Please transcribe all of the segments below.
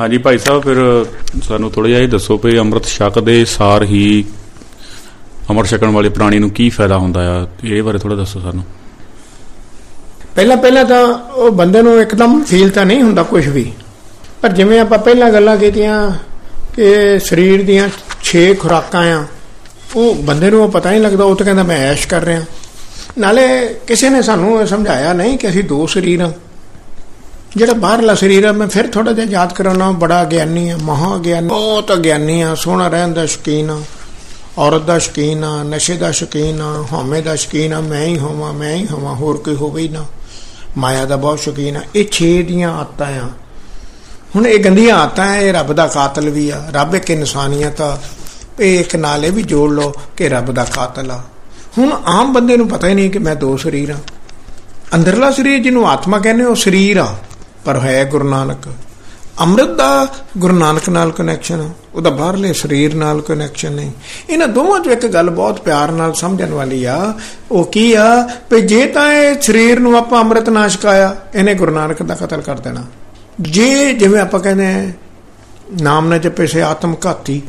ਹਾਂਜੀ ਭਾਈ ਸਾਹਿਬ, ਫਿਰ ਸਾਨੂੰ ਥੋੜਾ ਜਿਹਾ ਇਹ ਦੱਸੋ ਵੀ ਅੰਮ੍ਰਿਤ ਛਕਦੇ ਸਾਰ ਹੀ ਅੰਮ੍ਰਿਤ ਛਕਣ ਵਾਲੇ ਪ੍ਰਾਣੀ ਨੂੰ ਕੀ ਫਾਇਦਾ ਹੁੰਦਾ ਆ? ਇਹ ਬਾਰੇ ਥੋੜਾ ਦੱਸੋ ਸਾਨੂੰ। ਪਹਿਲਾਂ ਪਹਿਲਾਂ ਤਾਂ ਉਹ ਬੰਦੇ ਨੂੰ ਇੱਕਦਮ ਫੀਲ ਤਾਂ ਨਹੀਂ ਹੁੰਦਾ ਕੁਝ ਵੀ। ਪਰ ਜਿਵੇਂ ਆਪਾਂ ਪਹਿਲਾਂ ਗੱਲਾਂ ਕੀਤੀਆਂ ਕਿ ਸਰੀਰ ਦੀਆਂ 6 ਖੁਰਾਕਾਂ ਆ, ਉਹ ਬੰਦੇ ਨੂੰ ਉਹ ਪਤਾ ਨਹੀਂ ਲੱਗਦਾ, ਉਹ ਤਾਂ ਕਹਿੰਦਾ ਮੈਂ ਐਸ਼ ਕਰ ਰਿਹਾ। ਨਾਲੇ ਕਿਸੇ ਨੇ ਸਾਨੂੰ ਇਹ ਸਮਝਾਇਆ ਨਹੀਂ ਕਿ ਅਸੀਂ ਦੋ ਸਰੀਰ ਆ। ਜਿਹੜਾ ਬਾਹਰਲਾ ਸਰੀਰ ਆ, ਮੈਂ ਫਿਰ ਥੋੜਾ ਜਿਹਾ ਯਾਦ ਕਰਾਉਣਾ ਬੜਾ ਗਿਆਨੀ ਆ, ਮਹਾ ਗਿਆਨੀ, ਬਹੁਤ ਗਿਆਨੀ ਆ, ਸੋਹਣਾ ਰਹਿਣ ਦਾ ਸ਼ਕੀਨ ਆ, ਔਰਤ ਦਾ ਸ਼ਕੀਨ ਆ, ਨਸ਼ੇ ਦਾ ਸ਼ਕੀਨ ਆ, ਹਉਮੈ ਦਾ ਸ਼ਕੀਨ ਆ, ਮੈਂ ਹੀ ਹੋਵਾਂ, ਮੈਂ ਹੀ ਹੋਵਾਂ, ਹੋਰ ਕੋਈ ਹੋਵੇ ਹੀ ਨਾ। ਮਾਇਆ ਦਾ ਬਹੁਤ ਸ਼ਕੀਨ ਆ। ਇਹ ਛੇ ਦੀਆਂ ਆਤਾਂ ਆ। ਹੁਣ ਇਹ ਗੰਦੀਆਂ ਆਤਾਂ ਆ, ਇਹ ਰੱਬ ਦਾ ਕਾਤਲ ਵੀ ਆ। ਰੱਬ ਇੱਕ ਇਨਸਾਨੀਅਤ ਆ। ਇਹ ਇੱਕ ਨਾਲੇ ਵੀ ਜੋੜ ਲਓ ਕਿ ਰੱਬ ਦਾ ਕਾਤਲ ਆ। ਹੁਣ ਆਮ ਬੰਦੇ ਨੂੰ ਪਤਾ ਹੀ ਨਹੀਂ ਕਿ ਮੈਂ ਦੋ ਸਰੀਰ ਆ। ਅੰਦਰਲਾ ਸਰੀਰ ਜਿਹਨੂੰ ਆਤਮਾ ਕਹਿੰਦੇ ਉਹ ਸਰੀਰ ਆ। ਪਰ ਹੈ ਗੁਰੂ ਨਾਨਕ। ਅੰਮ੍ਰਿਤ ਦਾ ਗੁਰੂ ਨਾਨਕ ਨਾਲ ਕਨੈਕਸ਼ਨ ਉਹਦਾ ਬਾਹਰਲੇ ਸਰੀਰ ਨਾਲ ਕਨੈਕਸ਼ਨ ਨਹੀਂ ਇਹਨਾਂ ਦੋਵਾਂ 'ਚ ਇੱਕ ਗੱਲ ਬਹੁਤ ਪਿਆਰ ਨਾਲ ਸਮਝਣ ਵਾਲੀ ਆ, ਉਹ ਕੀ ਆ? ਵੀ ਜੇ ਤਾਂ ਇਹ ਸਰੀਰ ਨੂੰ ਆਪਾਂ ਅੰਮ੍ਰਿਤ ਨਾ ਛਕਾਇਆ ਇਹਨੇ ਗੁਰੂ ਨਾਨਕ ਦਾ ਕਤਲ ਕਰ ਦੇਣਾ। ਜੇ ਜਿਵੇਂ ਆਪਾਂ ਕਹਿੰਦੇ ਆ, ਨਾਮ ਨਾ ਜਪੇ ਸੇ ਆਤਮ ਘਾਤੀ।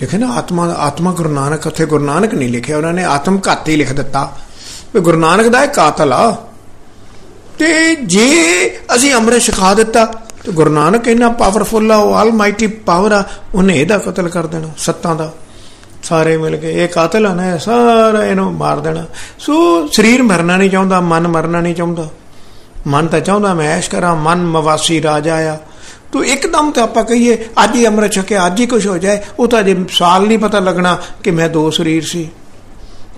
ਦੇਖੇ ਨਾ, ਆਤਮਾ ਆਤਮਾ ਗੁਰੂ ਨਾਨਕ, ਉੱਥੇ ਗੁਰੂ ਨਾਨਕ ਨਹੀਂ ਲਿਖਿਆ, ਉਹਨਾਂ ਨੇ ਆਤਮ ਘਾਤੀ ਲਿਖ ਦਿੱਤਾ। ਵੀ ਗੁਰੂ ਨਾਨਕ ਦਾ ਇਹ ਕਾਤਲ ਆ। ਤੇ ਜੇ ਅਸੀਂ ਅੰਮ੍ਰਿਤ ਛਕਾ ਦਿੱਤਾ, ਤੇ ਗੁਰੂ ਨਾਨਕ ਇੰਨਾ ਪਾਵਰਫੁਲ ਆ, ਉਹ ਆਲਮਾਈਟੀ ਪਾਵਰ ਆ, ਉਹਨੇ ਇਹਦਾ ਕਤਲ ਕਰ ਦੇਣਾ, ਸੱਤਾਂ ਦਾ। ਸਾਰੇ ਮਿਲ ਕੇ ਇਹ ਕਾਤਲ ਆ ਨਾ ਸਾਰਾ ਇਹਨੂੰ ਮਾਰ ਦੇਣਾ। ਸੋ ਸਰੀਰ ਮਰਨਾ ਨਹੀਂ ਚਾਹੁੰਦਾ, ਮਨ ਮਰਨਾ ਨਹੀਂ ਚਾਹੁੰਦਾ। ਮਨ ਤਾਂ ਚਾਹੁੰਦਾ ਮੈਂ ਐਸ਼ ਕਰਾਂ, ਮਨ ਮਵਾਸੀ ਰਾਜਾ ਆ। ਤੋ ਇੱਕਦਮ ਤੇ ਆਪਾਂ ਕਹੀਏ, ਅੱਜ ਹੀ ਅੰਮ੍ਰਿਤ ਛਕਿਆ, ਅੱਜ ਹੀ ਕੁਝ ਹੋ ਜਾਏ, ਉਹ ਤਾਂ ਜੇ ਸਾਲ ਨਹੀਂ ਪਤਾ ਲੱਗਣਾ ਕਿ ਮੈਂ ਦੋ ਸਰੀਰ ਸੀ।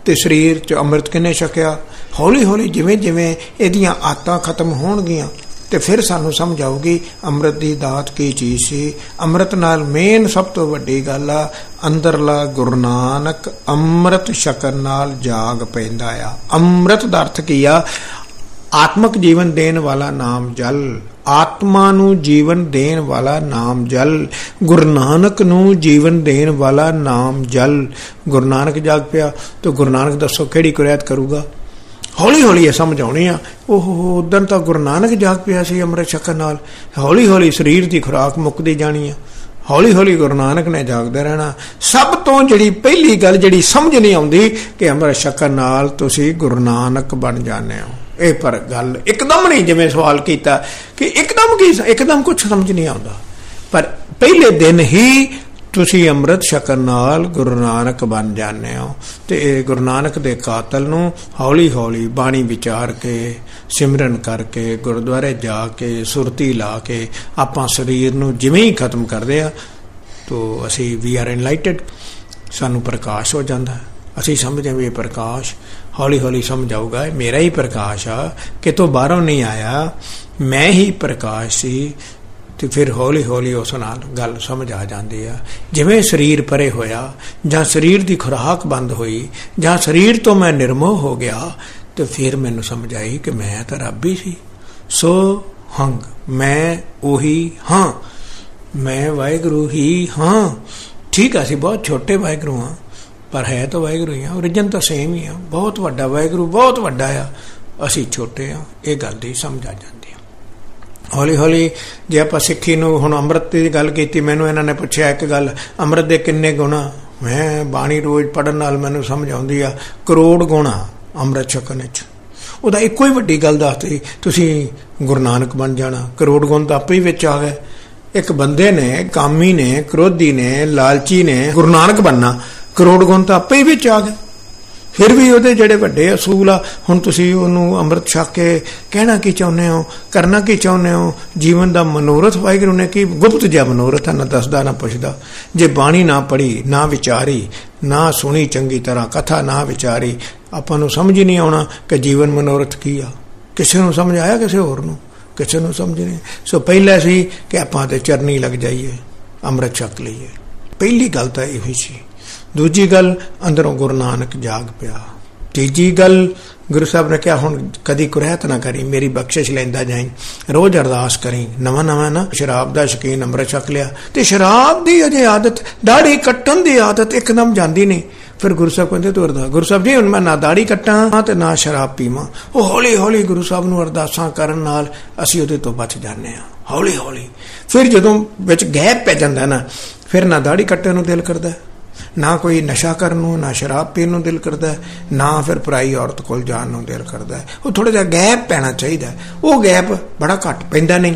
ਤੇ ਸਰੀਰ ਚ ਅੰਮ੍ਰਿਤ ਕਿਨੇ ਛਕਿਆ? ਹੌਲੀ ਹੌਲੀ ਜਿਵੇਂ ਜਿਵੇਂ ਇਹਦੀਆਂ ਆਤਾਂ ਖਤਮ ਹੋਣਗੀਆਂ, ਤੇ ਫਿਰ ਸਾਨੂੰ ਸਮਝ ਆਊਗੀ ਅੰਮ੍ਰਿਤ ਦੀ ਦਾਤ ਕੀ ਚੀਜ਼ ਸੀ। ਅੰਮ੍ਰਿਤ ਨਾਲ ਮੇਨ ਸਭ ਤੋਂ ਵੱਡੀ ਗੱਲ ਆ, ਅੰਦਰਲਾ ਗੁਰੂ ਨਾਨਕ ਅੰਮ੍ਰਿਤ ਛਕਣ ਨਾਲ ਜਾਗ ਪੈਂਦਾ ਆ। ਅੰਮ੍ਰਿਤ ਦਾ ਅਰਥ ਕੀ ਆ? ਆਤਮਿਕ ਜੀਵਨ ਦੇਣ ਵਾਲਾ ਨਾਮ ਜਲ, ਆਤਮਾ ਨੂੰ ਜੀਵਨ ਦੇਣ ਵਾਲਾ ਨਾਮ ਜਲ, ਗੁਰੂ ਨਾਨਕ ਨੂੰ ਜੀਵਨ ਦੇਣ ਵਾਲਾ ਨਾਮ ਜਲ। ਗੁਰੂ ਨਾਨਕ ਜਾਗ ਪਿਆ, ਤੇ ਗੁਰੂ ਨਾਨਕ ਦੱਸੋ ਕਿਹੜੀ ਕੁਰੈਤ ਕਰੂਗਾ? ਹੌਲੀ ਹੌਲੀ ਇਹ ਸਮਝ ਆਉਣੀ ਆ। ਉਹ ਉਦੋਂ ਤਾਂ ਗੁਰੂ ਨਾਨਕ ਜਾਗ ਪਿਆ ਸੀ ਅੰਮ੍ਰਿਤ ਛਕਣ ਨਾਲ। ਹੌਲੀ ਹੌਲੀ ਸਰੀਰ ਦੀ ਖੁਰਾਕ ਮੁੱਕਦੀ ਜਾਣੀ ਆ। ਹੌਲੀ ਹੌਲੀ ਗੁਰੂ ਨਾਨਕ ਨੇ ਜਾਗਦੇ ਰਹਿਣਾ। ਸਭ ਤੋਂ ਜਿਹੜੀ ਪਹਿਲੀ ਗੱਲ ਜਿਹੜੀ ਸਮਝ ਨਹੀਂ ਆਉਂਦੀ ਕਿ ਅੰਮ੍ਰਿਤ ਛਕਣ ਨਾਲ ਤੁਸੀਂ ਗੁਰੂ ਨਾਨਕ ਬਣ ਜਾਂਦੇ ਹੋ। ਇਹ ਪਰ ਗੱਲ ਇੱਕਦਮ ਨਹੀਂ ਜਿਵੇਂ ਸਵਾਲ ਕੀਤਾ ਕਿ ਇੱਕਦਮ ਕੀ ਇੱਕਦਮ ਕੁਝ ਸਮਝ ਨਹੀਂ ਆਉਂਦਾ। ਪਰ ਪਹਿਲੇ ਦਿਨ ਹੀ ਤੁਸੀਂ ਅੰਮ੍ਰਿਤ ਛਕਣ ਨਾਲ ਗੁਰੂ ਨਾਨਕ ਬਣ ਜਾਂਦੇ ਹੋ। ਤੇ ਇਹ ਗੁਰੂ ਨਾਨਕ ਦੇ ਕਾਤਲ ਨੂੰ ਹੌਲੀ ਹੌਲੀ ਬਾਣੀ ਵਿਚਾਰ ਕੇ, ਸਿਮਰਨ ਕਰਕੇ ਗੁਰਦੁਆਰੇ ਜਾ ਕੇ, ਸੁਰਤੀ ਲਾ ਕੇ ਆਪਾਂ ਸਰੀਰ ਨੂੰ ਜਿਵੇਂ ਹੀ ਖਤਮ ਕਰਦੇ ਆ ਤੋ ਅਸੀਂ ਵੀ ਆਰ ਐਨਲਾਈਟਡ ਸਾਨੂੰ ਪ੍ਰਕਾਸ਼ ਹੋ ਜਾਂਦਾ। ਅਸੀਂ ਸਮਝਦੇ ਵੀ ਇਹ ਪ੍ਰਕਾਸ਼ ਹੌਲੀ ਹੌਲੀ ਸਮਝ ਆਊਗਾ। ਇਹ ਮੇਰਾ ਹੀ ਪ੍ਰਕਾਸ਼ ਆ। ਕਿਤੋਂ ਬਾਹਰੋਂ ਨਹੀਂ ਆਇਆ। ਮੈਂ ਹੀ ਪ੍ਰਕਾਸ਼ ਸੀ। ਤੇ ਫਿਰ ਹੌਲੀ ਹੌਲੀ ਉਸ ਨਾਲ ਗੱਲ ਸਮਝ ਆ ਜਾਂਦੀ ਆ। ਜਿਵੇਂ ਸਰੀਰ ਪਰੇ ਹੋਇਆ, ਜਾਂ ਸਰੀਰ ਦੀ ਖੁਰਾਕ ਬੰਦ ਹੋਈ, ਜਾਂ ਸਰੀਰ ਤੋਂ ਮੈਂ ਨਿਰਮੋਹ ਹੋ ਗਿਆ, ਤੇ ਫਿਰ ਮੈਨੂੰ ਸਮਝ ਆਈ ਕਿ ਮੈਂ ਤਾਂ ਰੱਬ ਹੀ ਸੀ। ਸੋ ਹੰਗ, ਮੈਂ ਉਹੀ ਹਾਂ। ਮੈਂ ਵਾਹਿਗੁਰੂ ਹੀ ਹਾਂ। ਠੀਕ ਆ ਸੀ ਬਹੁਤ ਛੋਟੇ ਵਾਹਿਗੁਰੂ ਹਾਂ, ਪਰ ਹੈ ਤਾਂ ਵਾਹਿਗੁਰੂ ਹੀ ਆ origin ਤਾਂ ਸੇਮ ਹੀ ਆ। ਬਹੁਤ ਵੱਡਾ ਵਾਹਿਗੁਰੂ, ਬਹੁਤ ਵੱਡਾ ਆ। ਅਸੀਂ ਛੋਟੇ ਆ, ਇਹ ਗੱਲ ਦੀ ਸਮਝ ਆ ਜਾਂਦੀ। ਆ ਹੌਲੀ ਹੌਲੀ ਜੇ ਆਪਾਂ ਸਿੱਖੀ ਨੂੰ ਹੁਣ ਅੰਮ੍ਰਿਤ ਦੀ ਗੱਲ ਕੀਤੀ, ਮੈਨੂੰ ਇਹਨਾਂ ਨੇ ਪੁੱਛਿਆ ਇੱਕ ਗੱਲ, ਅੰਮ੍ਰਿਤ ਦੇ ਕਿੰਨੇ ਗੁਣਾ ਮੈਂ ਬਾਣੀ ਰੋਜ਼ ਪੜਨ ਨਾਲ ਮੈਨੂੰ ਸਮਝ ਆਉਂਦੀ ਆ, ਕਰੋੜ ਗੁਣਾ ਅੰਮ੍ਰਿਤ ਛਕਣ ਵਿੱਚ। ਉਹਦਾ ਇੱਕੋ ਹੀ ਵੱਡੀ ਗੱਲ ਦੱਸਦੀ ਤੁਸੀਂ ਗੁਰੂ ਨਾਨਕ ਬਣ ਜਾਣਾ, ਕਰੋੜ ਗੁਣ ਤਾਂ ਆਪੇ ਹੀ ਵਿੱਚ ਆ ਗਏ। ਇੱਕ ਬੰਦੇ ਨੇ, ਕਾਮੀ ਨੇ, ਕ੍ਰੋਧੀ ਨੇ, ਲਾਲਚੀ ਨੇ ਗੁਰੂ ਨਾਨਕ ਬੰਨਾ ਕਰੋੜ ਗੁਣ ਤਾਂ ਆਪੇ ਹੀ ਵਿੱਚ ਆ ਗਏ। ਫਿਰ ਵੀ ਉਹਦੇ ਜਿਹੜੇ ਵੱਡੇ ਅਸੂਲ ਆ, ਹੁਣ ਤੁਸੀਂ ਉਹਨੂੰ ਅੰਮ੍ਰਿਤ ਛਕ ਕੇ ਕਹਿਣਾ ਕੀ ਚਾਹੁੰਦੇ ਹੋ, ਕਰਨਾ ਕੀ ਚਾਹੁੰਦੇ ਹੋ? ਜੀਵਨ ਦਾ ਮਨੋਰਥ, ਵਾਹਿਗੁਰੂ ਨੇ ਕੀ ਗੁਪਤ ਜਿਹਾ ਮਨੋਰਥ ਨਾ ਦੱਸਦਾ, ਨਾ ਪੁੱਛਦਾ। ਜੇ ਬਾਣੀ ਨਾ ਪੜੀ ਨਾ ਵਿਚਾਰੀ, ਨਾ ਸੁਣੀ ਚੰਗੀ ਤਰ੍ਹਾਂ ਕਥਾ, ਨਾ ਵਿਚਾਰੀ, ਆਪਾਂ ਨੂੰ ਸਮਝ ਹੀ ਨਹੀਂ ਆਉਣਾ ਕਿ ਜੀਵਨ ਮਨੋਰਥ ਕੀ ਆ। ਕਿਸੇ ਨੂੰ ਸਮਝ ਆਇਆ, ਕਿਸੇ ਹੋਰ ਨੂੰ? ਕਿਸੇ ਨੂੰ ਸਮਝ ਨਹੀਂ। ਸੋ ਪਹਿਲਾਂ ਸੀ ਕਿ ਆਪਾਂ ਤੇ ਚਰਨੀ ਲੱਗ ਜਾਈਏ, ਅੰਮ੍ਰਿਤ ਛਕ ਲਈਏ। ਪਹਿਲੀ ਗੱਲ ਤਾਂ ਇਹ ਸੀ। ਦੂਜੀ ਗੱਲ, ਅੰਦਰੋਂ ਗੁਰੂ ਨਾਨਕ ਜਾਗ ਪਿਆ। ਤੀਜੀ ਗੱਲ, ਗੁਰੂ ਸਾਹਿਬ ਨੇ ਕਿਹਾ, ਹੁਣ ਕਦੀ ਕੁਰਹਿਤ ਨਾ ਕਰੀ, ਮੇਰੀ ਬਖਸ਼ਿਸ਼ ਲੈਂਦਾ ਜਾਈਂ। ਰੋਜ਼ ਅਰਦਾਸ ਕਰੀ। ਨਵਾਂ ਨਵਾਂ ਨਾ ਸ਼ਰਾਬ ਦਾ ਸ਼ਕੀਨ ਅੰਮ੍ਰਿਤ ਛਕ ਲਿਆ। ਤੇ ਸ਼ਰਾਬ ਦੀ ਅਜੇ ਆਦਤ ਦਾੜੀ ਕੱਟਣ ਦੀ ਆਦਤ ਇੱਕਦਮ ਜਾਂਦੀ ਨਹੀਂ। ਫਿਰ ਗੁਰੂ ਸਾਹਿਬ ਕਹਿੰਦੇ, ਤੂੰ ਅਰਦਾਸ, ਗੁਰੂ ਸਾਹਿਬ ਜੀ, ਹੁਣ ਮੈਂ ਨਾ ਦਾੜੀ ਕੱਟਾਂ ਤੇ ਨਾ ਸ਼ਰਾਬ ਪੀਵਾਂ। ਉਹ ਹੌਲੀ ਹੌਲੀ ਗੁਰੂ ਸਾਹਿਬ ਨੂੰ ਅਰਦਾਸਾਂ ਕਰਨ ਨਾਲ ਅਸੀਂ ਉਹਦੇ ਤੋਂ ਬਚ ਜਾਂਦੇ ਆ ਹੌਲੀ ਹੌਲੀ। ਫਿਰ ਜਦੋਂ ਵਿੱਚ ਗੈਪ ਪੈ ਜਾਂਦਾ ਨਾ, ਫਿਰ ਨਾ ਦਾੜੀ ਕੱਟਣ ਨੂੰ ਦਿਲ ਕਰਦਾ। ਨਾ ਕੋਈ ਨਸ਼ਾ ਕਰਨ ਨੂੰ, ਨਾ ਸ਼ਰਾਬ ਪੀਣ ਨੂੰ ਦਿਲ ਕਰਦਾ, ਨਾ ਫਿਰ ਪਰਾਈ ਔਰਤ ਕੋਲ ਜਾਣ ਨੂੰ ਦਿਲ ਕਰਦਾ। ਉਹ ਥੋੜਾ ਜਿਹਾ ਗੈਪ ਪੈਣਾ ਚਾਹੀਦਾ। ਉਹ ਗੈਪ ਬੜਾ ਘੱਟ ਪੈਂਦਾ ਨਹੀਂ।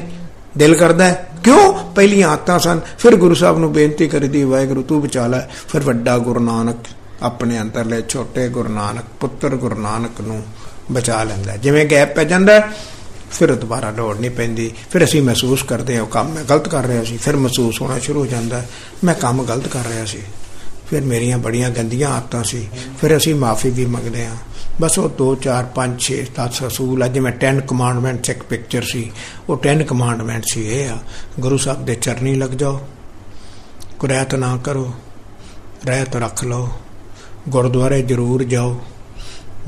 ਦਿਲ ਕਰਦਾ ਕਿਉਂ? ਪਹਿਲੀਆਂ ਆਤਾਂ ਸਨ। ਫਿਰ ਗੁਰੂ ਸਾਹਿਬ ਨੂੰ ਬੇਨਤੀ ਕਰੀਦੀ ਵਾਹਿਗੁਰੂ ਤੂੰ ਬਚਾ ਲੈ। ਫਿਰ ਵੱਡਾ ਗੁਰੂ ਨਾਨਕ ਆਪਣੇ ਅੰਦਰਲੇ ਛੋਟੇ ਗੁਰੂ ਨਾਨਕ, ਪੁੱਤਰ ਗੁਰੂ ਨਾਨਕ ਨੂੰ ਬਚਾ ਲੈਂਦਾ। ਜਿਵੇਂ ਗੈਪ ਪੈ ਜਾਂਦਾ, ਫਿਰ ਦੁਬਾਰਾ ਲੋੜ ਨਹੀਂ ਪੈਂਦੀ। ਫਿਰ ਅਸੀਂ ਮਹਿਸੂਸ ਕਰਦੇ ਹਾਂ ਕੰਮ ਮੈਂ ਗਲਤ ਕਰ ਰਿਹਾ ਸੀ। ਫਿਰ ਮਹਿਸੂਸ ਹੋਣਾ ਸ਼ੁਰੂ ਹੋ ਜਾਂਦਾ, ਮੈਂ ਕੰਮ ਗਲਤ ਕਰ ਰਿਹਾ ਸੀ। ਫਿਰ ਮੇਰੀਆਂ ਬੜੀਆਂ ਗੰਦੀਆਂ ਆਦਤਾਂ ਸੀ। ਫਿਰ ਅਸੀਂ ਮਾਫੀ ਵੀ ਮੰਗਦੇ ਹਾਂ। ਬਸ ਉਹ 2 4 5 6 10 ਰਸੂਲ ਅੱਜ ਮੈਂ 10 ਕਮਾਂਡਮੈਂਟਸ ਇੱਕ ਪਿਕਚਰ ਸੀ। ਉਹ 10 ਕਮਾਂਡਮੈਂਟ ਸੀ ਇਹ ਆ। ਗੁਰੂ ਸਾਹਿਬ ਦੇ ਚਰਨੀ ਲੱਗ ਜਾਓ। ਕੁਰੈਤ ਨਾ ਕਰੋ। ਰਹਿਤ ਰੱਖ ਲਓ। ਗੁਰਦੁਆਰੇ ਜ਼ਰੂਰ ਜਾਓ।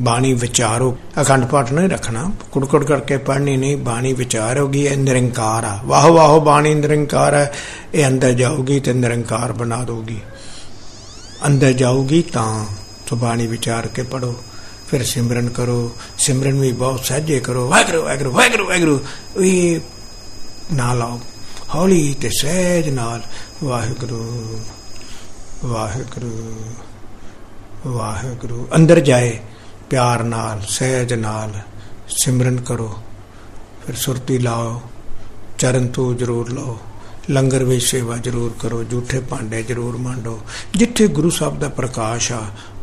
ਬਾਣੀ ਵਿਚਾਰੋ। ਅਖੰਡ ਪਾਠ ਨਹੀਂ ਰੱਖਣਾ। ਕੁੜਕੁੜ ਕਰਕੇ ਪੜ੍ਹਨੀ ਨਹੀਂ। ਬਾਣੀ ਵਿਚਾਰੋਗੀ ਇਹ ਨਿਰੰਕਾਰ ਆ। ਵਾਹ ਵਾਹ ਬਾਣੀ ਨਿਰੰਕਾਰ ਹੈ ਇਹ ਅੰਦਰ ਜਾਊਗੀ ਤੇ ਨਿਰੰਕਾਰ ਬਣਾ ਦੋਗੀ ਅੰਦਰ ਜਾਊਗੀ ਤਾਂ ਸੋ ਬਾਣੀ ਵਿਚਾਰ ਕੇ ਪੜੋ ਫਿਰ ਸਿਮਰਨ ਕਰੋ, ਸਿਮਰਨ ਵੀ ਬਹੁਤ ਸਹਜੇ ਕਰੋ, ਵਾਹਿਗੁਰੂ ਵਾਹਿਗੁਰੂ ਵਾਹਿਗੁਰੂ ਵਾਹਿਗੁਰੂ, ਵੀ ਨਾਲ ਆਓ, ਹੌਲੀ ਤੇ ਸਹਿਜ ਨਾਲ, ਵਾਹਿਗੁਰੂ ਵਾਹਿਗੁਰੂ ਵਾਹਿਗੁਰੂ, ਅੰਦਰ ਜਾਏ, ਪਿਆਰ ਨਾਲ, ਸਹਿਜ ਨਾਲ, ਸਿਮਰਨ ਕਰੋ, ਫਿਰ ਸੁਰਤੀ ਲਾਓ, ਚਰਨ ਤੋਂ ਜ਼ਰੂਰ ਲਾਓ। ਲੰਗਰ ਵਿੱਚ ਸੇਵਾ ਜ਼ਰੂਰ ਕਰੋ ਝੂਠੇ ਭਾਂਡੇ ਜ਼ਰੂਰ ਮਾਂਡੋ। ਜਿੱਥੇ ਗੁਰੂ ਸਾਹਿਬ ਦਾ ਪ੍ਰਕਾਸ਼ ਆ,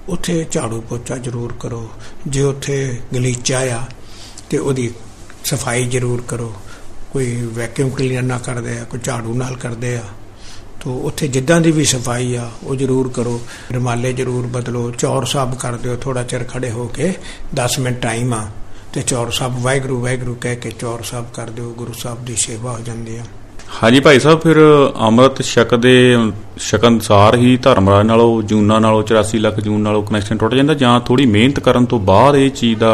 ਉੱਥੇ ਝਾੜੂ ਪੋਚਾ ਜ਼ਰੂਰ ਕਰੋ। ਜੇ ਉੱਥੇ ਗਲੀਚਾ ਆ, ਤੇ ਉਹਦੀ ਸਫ਼ਾਈ ਜ਼ਰੂਰ ਕਰੋ। ਕੋਈ ਵੈਕਿਊਮ ਕਲੀਨਰ ਨਾ ਕਰਦੇ ਆ, ਕੋਈ ਝਾੜੂ ਨਾਲ ਕਰਦੇ ਆ, ਤੋ ਉੱਥੇ ਜਿੱਦਾਂ ਦੀ ਵੀ ਸਫ਼ਾਈ ਆ, ਉਹ ਜ਼ਰੂਰ ਕਰੋ। ਰਮਾਲੇ ਜ਼ਰੂਰ ਬਦਲੋ। ਚੌਰ ਸਾਹਿਬ ਕਰ ਦਿਓ ਥੋੜਾ ਚਿਰ ਖੜੇ ਹੋ ਕੇ 10 ਮਿੰਟ ਟਾਈਮ ਆ, ਤੇ ਚੌਰ ਸਾਹਿਬ ਵਾਹਿਗੁਰੂ ਵਾਹਿਗੁਰੂ ਕਹਿ ਕੇ ਚੌਰ ਸਾਹਿਬ ਕਰ ਦਿਓ ਗੁਰੂ ਸਾਹਿਬ ਦੀ ਸੇਵਾ ਹੋ ਜਾਂਦੀ ਆ। ਹਾਂਜੀ ਭਾਈ ਸਾਹਿਬ, ਫਿਰ ਅੰਮ੍ਰਿਤ ਛਕ ਦੇ ਛਕਣ ਅਨੁਸਾਰ ਹੀ ਧਰਮਰਾਜ ਨਾਲੋਂ, ਜੂਨਾ ਨਾਲੋਂ 84 ਲੱਖ ਜੂਨ ਨਾਲੋਂ ਕਨੈਕਸ਼ਨ ਟੁੱਟ ਜਾਂਦਾ ਜਾਂ ਥੋੜੀ ਮਿਹਨਤ ਕਰਨ ਤੋਂ ਬਾਅਦ ਇਹ ਚੀਜ਼ ਦਾ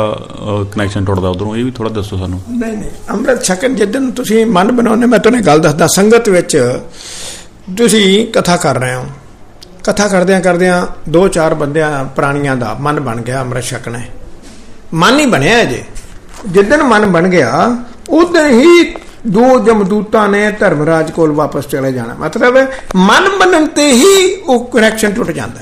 ਕਨੈਕਸ਼ਨ ਟੁੱਟਦਾ ਉਧਰੋਂ? ਇਹ ਵੀ ਥੋੜਾ ਦੱਸੋ ਸਾਨੂੰ। ਨਹੀਂ ਨਹੀਂ, ਅੰਮ੍ਰਿਤ ਛਕਣ ਜਿੱਦਨ ਤੁਸੀਂ ਮਨ ਬਣਾਉਣੇ ਮੈਂ ਤੁਹਾਨੂੰ ਗੱਲ ਦੱਸਦਾ। ਸੰਗਤ ਵਿੱਚ ਤੁਸੀਂ ਕਥਾ ਕਰ ਰਹੇ ਹੋ। ਕਥਾ ਕਰਦਿਆਂ ਕਰਦਿਆਂ ਦੋ ਚਾਰ ਬੰਦਿਆਂ, ਪ੍ਰਾਣੀਆਂ ਦਾ ਮਨ ਬਣ ਗਿਆ ਅੰਮ੍ਰਿਤ ਛਕਣਾ ਮਨ ਹੀ ਬਣਿਆ ਜੇ ਜਿੱਦਨ ਮਨ ਬਣ ਗਿਆ, ਉਦੋਂ ਹੀ ਦੋ ਜਮਦੂਤਾਂ ਨੇ ਧਰਮਰਾਜ ਕੋਲ ਵਾਪਸ ਚਲੇ ਜਾਣਾ। ਮਤਲਬ ਮਨ ਬਣਨ ਤੇ ਹੀ ਉਹ ਕਨੈਕਸ਼ਨ ਟੁੱਟ ਜਾਂਦਾ